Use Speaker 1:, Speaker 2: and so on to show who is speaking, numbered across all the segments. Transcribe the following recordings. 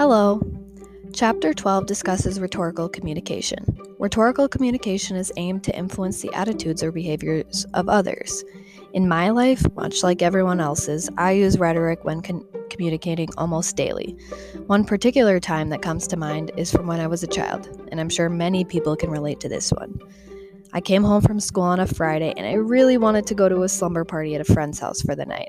Speaker 1: Hello. Chapter 12 discusses rhetorical communication. Rhetorical communication is aimed to influence the attitudes or behaviors of others. In my life, much like everyone else's, I use rhetoric when con- communicating almost daily. One particular time that comes to mind is from when I was a child, and I'm sure many people can relate to this one. I came home from school on a Friday and I really wanted to go to a slumber party at a friend's house for the night.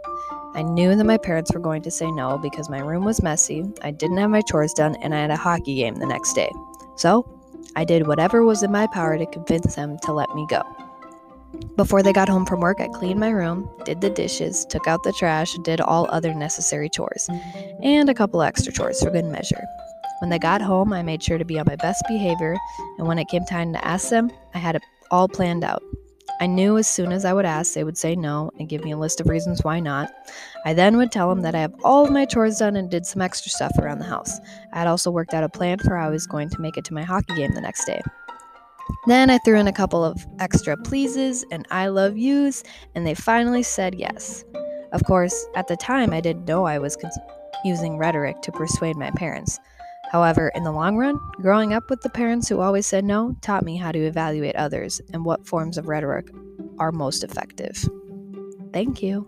Speaker 1: I knew that my parents were going to say no because my room was messy, I didn't have my chores done, and I had a hockey game the next day. So, I did whatever was in my power to convince them to let me go. Before they got home from work, I cleaned my room, did the dishes, took out the trash, did all other necessary chores, and a couple extra chores for good measure. When they got home, I made sure to be on my best behavior, and when it came time to ask them, I had it all planned out. I knew as soon as I would ask, they would say no and give me a list of reasons why not. I then would tell them that I have all of my chores done and did some extra stuff around the house. I had also worked out a plan for how I was going to make it to my hockey game the next day. Then I threw in a couple of extra pleases and I love yous, and they finally said yes. Of course, at the time, I didn't know I was cons- using rhetoric to persuade my parents. However, in the long run, growing up with the parents who always said no taught me how to evaluate others and what forms of rhetoric are most effective. Thank you.